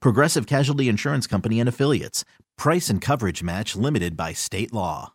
Progressive Casualty Insurance Company and Affiliates. Price and coverage match limited by state law.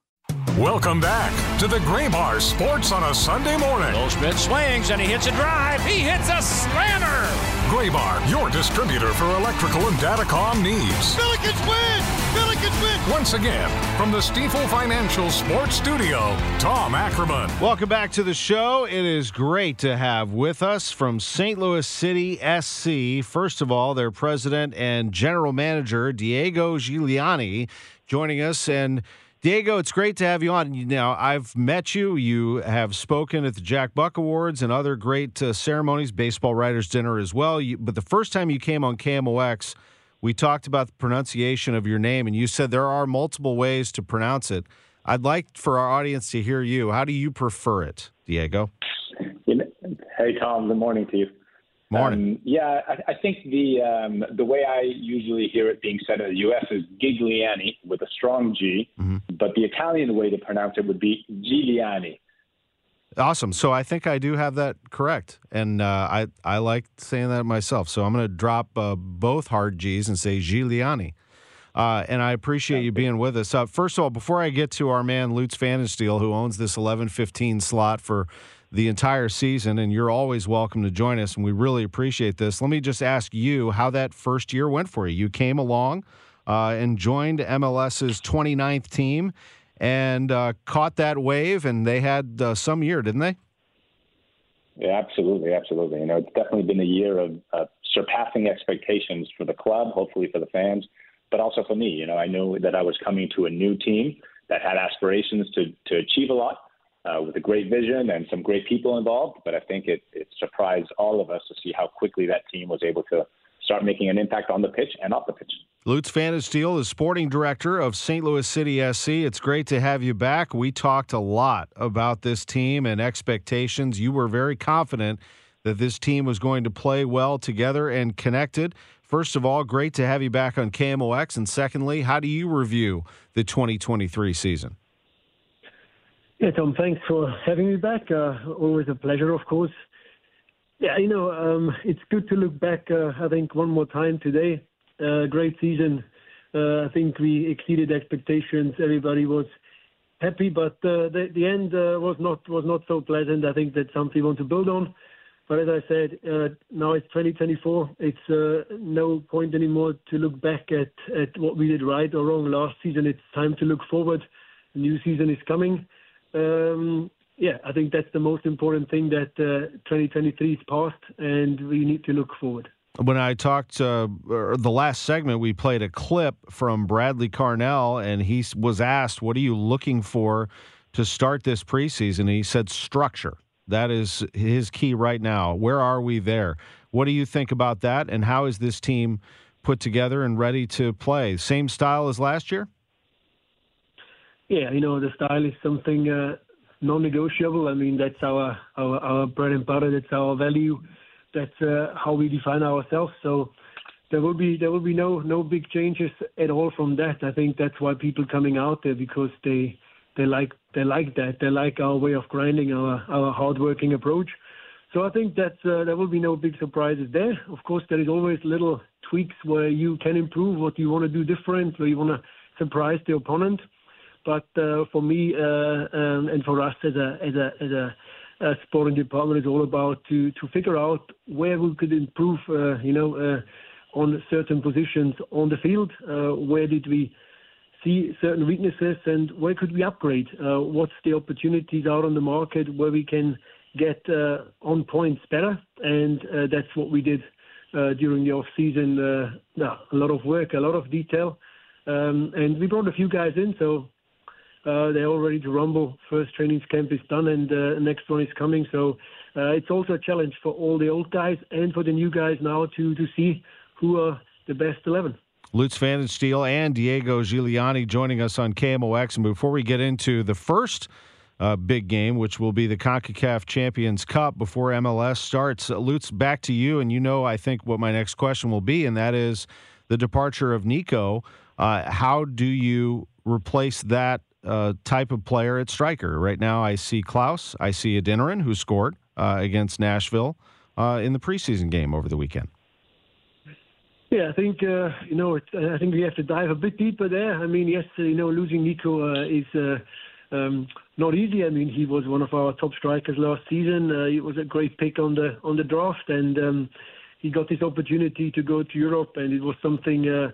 Welcome back to the Graybar Sports on a Sunday morning. Goldschmidt swings and he hits a drive. He hits a slammer. Graybar, your distributor for electrical and datacom needs. Billikens win! Billikens win! Once again, from the Stifel Financial Sports Studio, Tom Ackerman. Welcome back to the show. It is great to have with us from St. Louis City SC, first of all, their president and general manager, Diego Giuliani, joining us. And Diego, it's great to have you on. Now, I've met you. You have spoken at the Jack Buck Awards and other great uh, ceremonies, baseball writers' dinner as well. You, but the first time you came on KMOX, we talked about the pronunciation of your name, and you said there are multiple ways to pronounce it. I'd like for our audience to hear you. How do you prefer it, Diego? Hey, Tom. Good morning to you. Morning. Um, yeah, I, I think the um, the way I usually hear it being said in the U.S. is Gigliani with a strong G, Mm-hmm. but the Italian way to pronounce it would be Giuliani. Awesome. So I think I do have that correct, and uh, I I like saying that myself. So I'm going to drop uh, both hard G's and say Giuliani. Uh, and I appreciate you being with us. Uh, first of all, before I get to our man Lutz Pfannenstiel, who owns this 11:15 slot for the entire season, and you're always welcome to join us, and we really appreciate this. Let me just ask you how that first year went for you. You came along uh, and joined MLS's 29th team and uh, caught that wave, and they had uh, some year, didn't they? Yeah, absolutely, absolutely. You know, it's definitely been a year of surpassing expectations for the club, hopefully for the fans, but also for me. You know, I knew that I was coming to a new team that had aspirations to to achieve a lot. Uh, with a great vision and some great people involved, but I think it, it surprised all of us to see how quickly that team was able to start making an impact on the pitch and off the pitch. Lutz Pfannenstiel is sporting director of St. Louis City SC. It's great to have you back. We talked a lot about this team and expectations. You were very confident that this team was going to play well together and connected. First of all, great to have you back on KMOX. And secondly, how do you review the 2023 season? Yeah, Tom, thanks for having me back. Uh, always a pleasure, of course. Yeah, you know, um, it's good to look back, uh, I think, one more time today. Uh, great season. Uh, I think we exceeded expectations. Everybody was happy, but uh, the, the end uh, was not was not so pleasant. I think that's something we want to build on. But as I said, now it's 2024. It's no point anymore to look back at, at what we did right or wrong last season. It's time to look forward. New season is coming um, yeah, I think that's the most important thing that uh, 2023 is past, and we need to look forward. When I talked uh, the last segment, we played a clip from Bradley Carnell, and he was asked, "What are you looking for to start this preseason?" He said, "Structure. That is his key right now. Where are we there? What do you think about that? And how is this team put together and ready to play? Same style as last year?" Yeah, you know, the style is something uh, non-negotiable. I mean, that's our, our our bread and butter. That's our value. That's uh, how we define ourselves. So there will be there will be no no big changes at all from that. I think that's why people coming out there because they they like they like that. They like our way of grinding, our our hardworking approach. So I think that uh, there will be no big surprises there. Of course, there is always little tweaks where you can improve what you want to do different, where you want to surprise the opponent. But uh, for me uh, um, and for us as a as a as a, sporting department, it's all about to to figure out where we could improve. Uh, you know, uh, on certain positions on the field. Uh, where did we see certain weaknesses and where could we upgrade? What's the opportunities out on the market where we can get on points better? And that's what we did during the off season. A lot of work, a lot of detail, um, and we brought a few guys in, so uh, they're all ready to rumble. First training camp is done, and uh, next one is coming. So uh, it's also a challenge for all the old guys and for the new guys now to to see who are the best eleven. Lutz Pfannenstiel and Diego Giuliani joining us on KMOX. And before we get into the first uh, big game, which will be the CONCACAF Champions Cup before MLS starts, uh, Lutz, back to you. And you know, I think what my next question will be, and that is the departure of Nico. How do you replace that uh, type of player at striker? Right now, I see Klauss, I see Adeniran, who scored uh, against Nashville uh, in the preseason game over the weekend. Yeah, I think uh, you know. I think we have to dive a bit deeper there. I mean, yes, you know, losing Nico uh, is uh, um, not easy. I mean, he was one of our top strikers last season. Uh, he was a great pick on the on the draft, and um, he got this opportunity to go to Europe, and it was something uh, uh,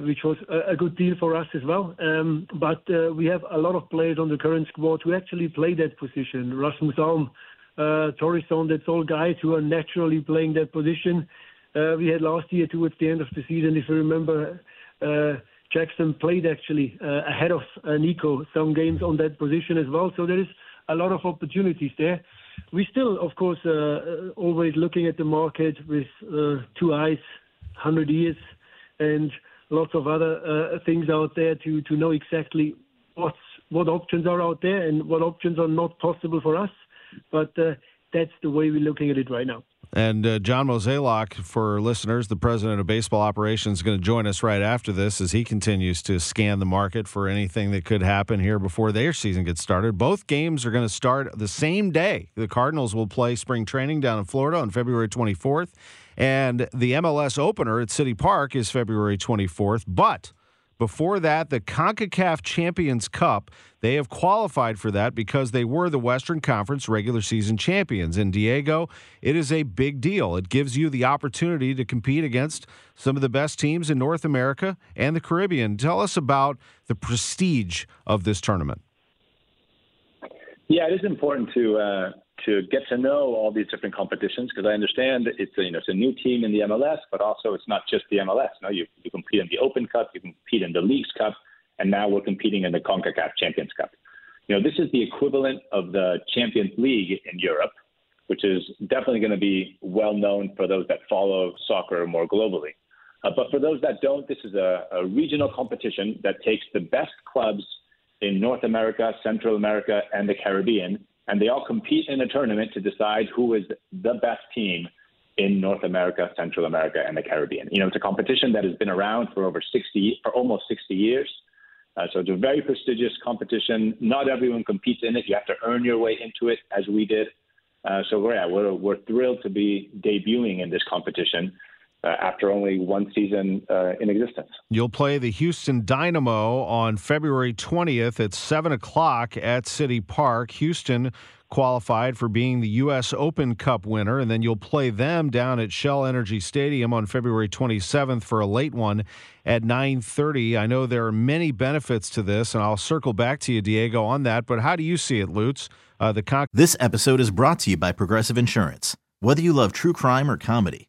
which was a, good deal for us as well. Um, but uh, we have a lot of players on the current squad who actually play that position. Rasmus Alm, uh, Thórisson, that's all guys who are naturally playing that position. Uh, we had last year towards the end of the season, if you remember, uh, Jackson played actually uh, ahead of uh, Nico some games on that position as well. So there is a lot of opportunities there. We still, of course, uh, uh, always looking at the market with two eyes, 100 years, and lots of other uh, things out there to, to know exactly what options are out there and what options are not possible for us. But uh, that's the way we're looking at it right now. And uh, John Mozeliak, for listeners, the president of baseball operations, is going to join us right after this as he continues to scan the market for anything that could happen here before their season gets started. Both games are going to start the same day. The Cardinals will play spring training down in Florida on February 24th, and the MLS opener at City Park is February 24th. But before that, the CONCACAF Champions Cup, they have qualified for that because they were the Western Conference regular season champions. In Diego, it is a big deal. It gives you the opportunity to compete against some of the best teams in North America and the Caribbean. Tell us about the prestige of this tournament. Yeah, it is important to uh, to get to know all these different competitions because I understand it's a, you know it's a new team in the MLS, but also it's not just the MLS. Know, you, you compete in the Open Cup, you compete in the Leagues Cup, and now we're competing in the CONCACAF Champions Cup. You know, this is the equivalent of the Champions League in Europe, which is definitely going to be well known for those that follow soccer more globally. Uh, but for those that don't, this is a, a regional competition that takes the best clubs in North America, Central America, and the Caribbean and they all compete in a tournament to decide who is the best team in North America, Central America, and the Caribbean. You know, it's a competition that has been around for over 60, for almost 60 years. Uh, so it's a very prestigious competition. Not everyone competes in it. You have to earn your way into it, as we did. Uh, so yeah, we're we're thrilled to be debuting in this competition uh, after only one season uh, in existence. You'll play the Houston Dynamo on February 20th at 7 o'clock at City Park. Houston qualified for being the U.S. Open Cup winner, and then you'll play them down at Shell Energy Stadium on February 27th for a late one at 9:30. I know there are many benefits to this, and I'll circle back to you, Diego, on that. But how do you see it, Lutz? Uh, the con- this episode is brought to you by Progressive Insurance. Whether you love true crime or comedy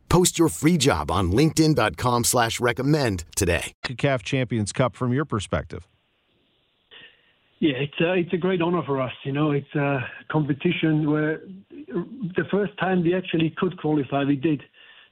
Post your free job on LinkedIn.com slash recommend today. CAF Champions Cup from your perspective. Yeah, it's a, it's a great honor for us. You know, it's a competition where the first time we actually could qualify, we did.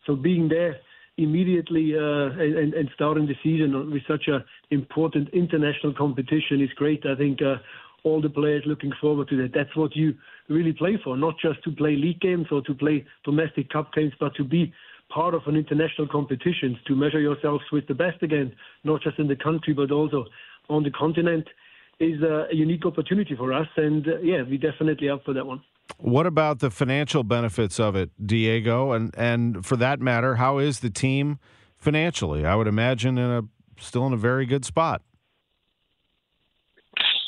So being there immediately uh, and, and starting the season with such an important international competition is great. I think uh, all the players looking forward to that. That's what you really play for, not just to play league games or to play domestic cup games, but to be part of an international competition, to measure yourselves with the best again, not just in the country, but also on the continent, is a unique opportunity for us. And uh, yeah, we're definitely up for that one. What about the financial benefits of it, Diego? And and for that matter, how is the team financially? I would imagine in a still in a very good spot.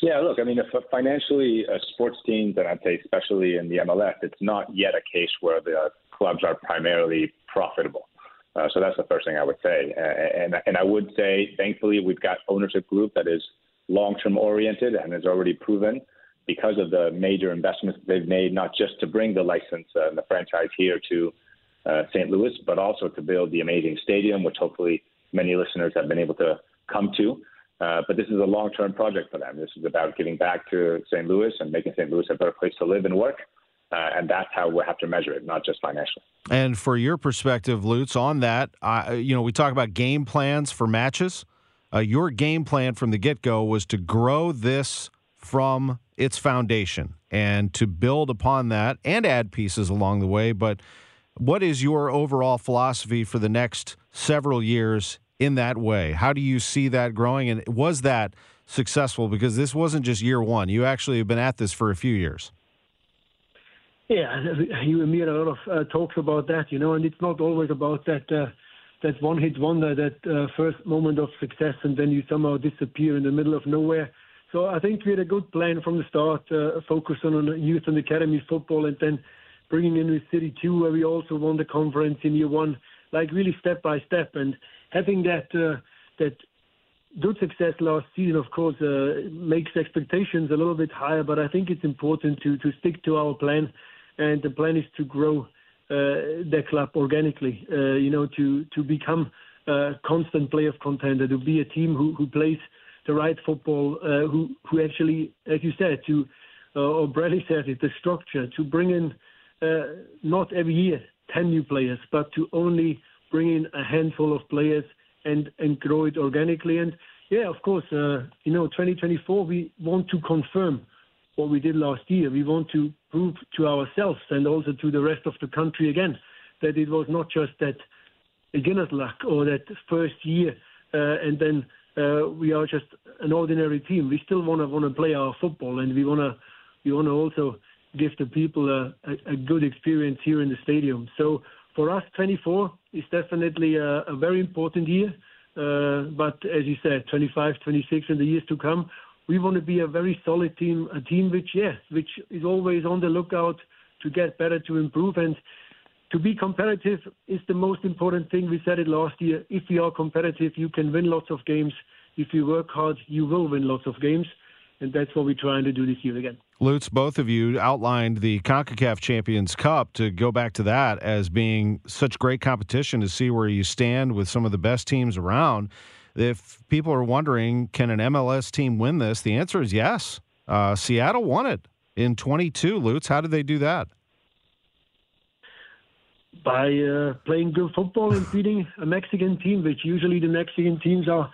Yeah, look, I mean, financially, uh, sports teams, and I'd say especially in the MLS, it's not yet a case where the clubs are primarily profitable. Uh, so that's the first thing I would say. And, and I would say, thankfully, we've got ownership group that is long-term oriented and has already proven because of the major investments they've made, not just to bring the license uh, and the franchise here to uh, St. Louis, but also to build the amazing stadium, which hopefully many listeners have been able to come to. Uh, but this is a long-term project for them. This is about giving back to St. Louis and making St. Louis a better place to live and work. Uh, and that's how we have to measure it, not just financially. And for your perspective, Lutz, on that, uh, you know, we talk about game plans for matches. Uh, your game plan from the get-go was to grow this from its foundation and to build upon that and add pieces along the way. But what is your overall philosophy for the next several years in that way? How do you see that growing? And was that successful? Because this wasn't just year one. You actually have been at this for a few years. Yeah, you and me had a lot of uh, talks about that, you know, and it's not always about that uh, that one hit wonder, that uh, first moment of success, and then you somehow disappear in the middle of nowhere. So I think we had a good plan from the start, uh, focus on, on youth and academy football, and then bringing in with City 2, where we also won the conference in year one, like really step by step. And having that uh, that good success last season, of course, uh, makes expectations a little bit higher. But I think it's important to to stick to our plan, and the plan is to grow uh, the club organically. Uh, you know, to to become a constant playoff contender, to be a team who who plays the right football, uh, who who actually, as you said, to uh, or Bradley said it, the structure to bring in uh, not every year ten new players, but to only bring in a handful of players and and grow it organically. And yeah, of course, uh, you know, 2024 we want to confirm what we did last year. We want to prove to ourselves and also to the rest of the country again that it was not just that beginner's luck or that first year uh, and then uh, we are just an ordinary team. We still want to want to play our football, and we want to we want to also give the people a, a, a, good experience here in the stadium. So for us, 24 is definitely a, a very important year. Uh, but as you said, 25, 26, and the years to come, we want to be a very solid team, a team which, yes, which is always on the lookout to get better, to improve, and to be competitive is the most important thing. We said it last year. If you are competitive, you can win lots of games. If you work hard, you will win lots of games. And that's what we're trying to do this year again. Lutz, both of you outlined the CONCACAF Champions Cup to go back to that as being such great competition to see where you stand with some of the best teams around. If people are wondering, can an MLS team win this? The answer is yes. Uh, Seattle won it in 22. Lutz, how did they do that? by uh, playing good football and beating a Mexican team, which usually the Mexican teams are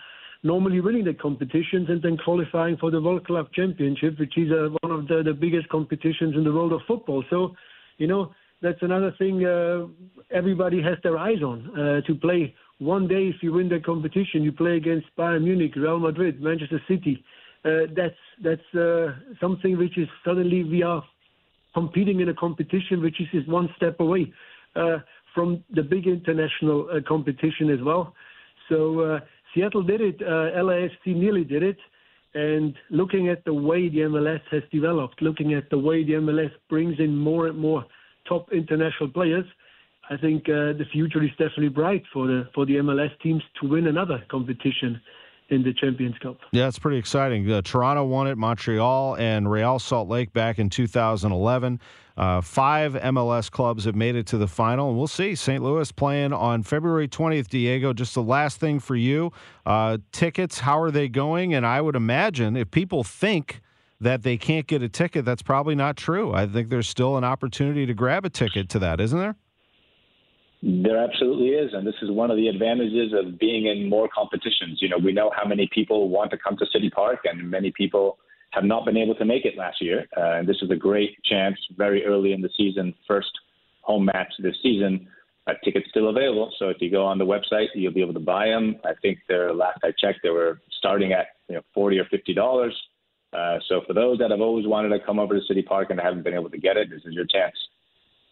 normally winning the competitions and then qualifying for the World Club Championship, which is uh, one of the, the biggest competitions in the world of football. So, you know, that's another thing uh, everybody has their eyes on uh, to play. One day, if you win the competition, you play against Bayern Munich, Real Madrid, Manchester City. Uh, that's that's uh, something which is suddenly we are competing in a competition which is just one step away uh, from the big international competition as well. So Seattle did it, uh, LAFC nearly did it. And looking at the way the MLS has developed, looking at the way the MLS brings in more and more top international players, I think uh, the future is definitely bright for the for the MLS teams to win another competition in the Champions Cup. Yeah, it's pretty exciting. Uh, Toronto won it, Montreal and Real Salt Lake back in 2011. Uh, five MLS clubs have made it to the final, and we'll see. St. Louis playing on February 20th, Diego. Just the last thing for you uh, tickets, how are they going? And I would imagine if people think that they can't get a ticket, that's probably not true. I think there's still an opportunity to grab a ticket to that, isn't there? There absolutely is, and this is one of the advantages of being in more competitions. You know, we know how many people want to come to City Park, and many people have not been able to make it last year. Uh, and this is a great chance, very early in the season, first home match this season. Tickets still available, so if you go on the website, you'll be able to buy them. I think they're last I checked, they were starting at you know forty or fifty dollars. Uh, so for those that have always wanted to come over to City Park and haven't been able to get it, this is your chance.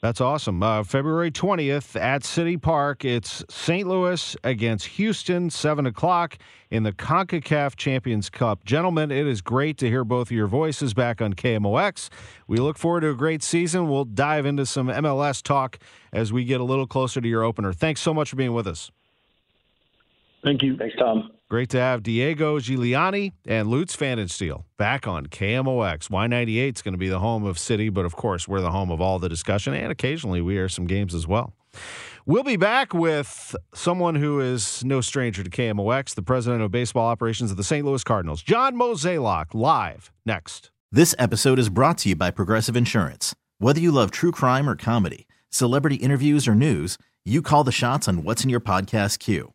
That's awesome. Uh, February 20th at City Park. It's St. Louis against Houston, 7 o'clock in the CONCACAF Champions Cup. Gentlemen, it is great to hear both of your voices back on KMOX. We look forward to a great season. We'll dive into some MLS talk as we get a little closer to your opener. Thanks so much for being with us. Thank you. Thanks, Tom. Great to have Diego Giuliani and Lutz Pfannenstiel back on KMOX. Y98 is going to be the home of City, but of course, we're the home of all the discussion, and occasionally we air some games as well. We'll be back with someone who is no stranger to KMOX, the president of baseball operations of the St. Louis Cardinals, John Mozeliak, live next. This episode is brought to you by Progressive Insurance. Whether you love true crime or comedy, celebrity interviews or news, you call the shots on what's in your podcast queue.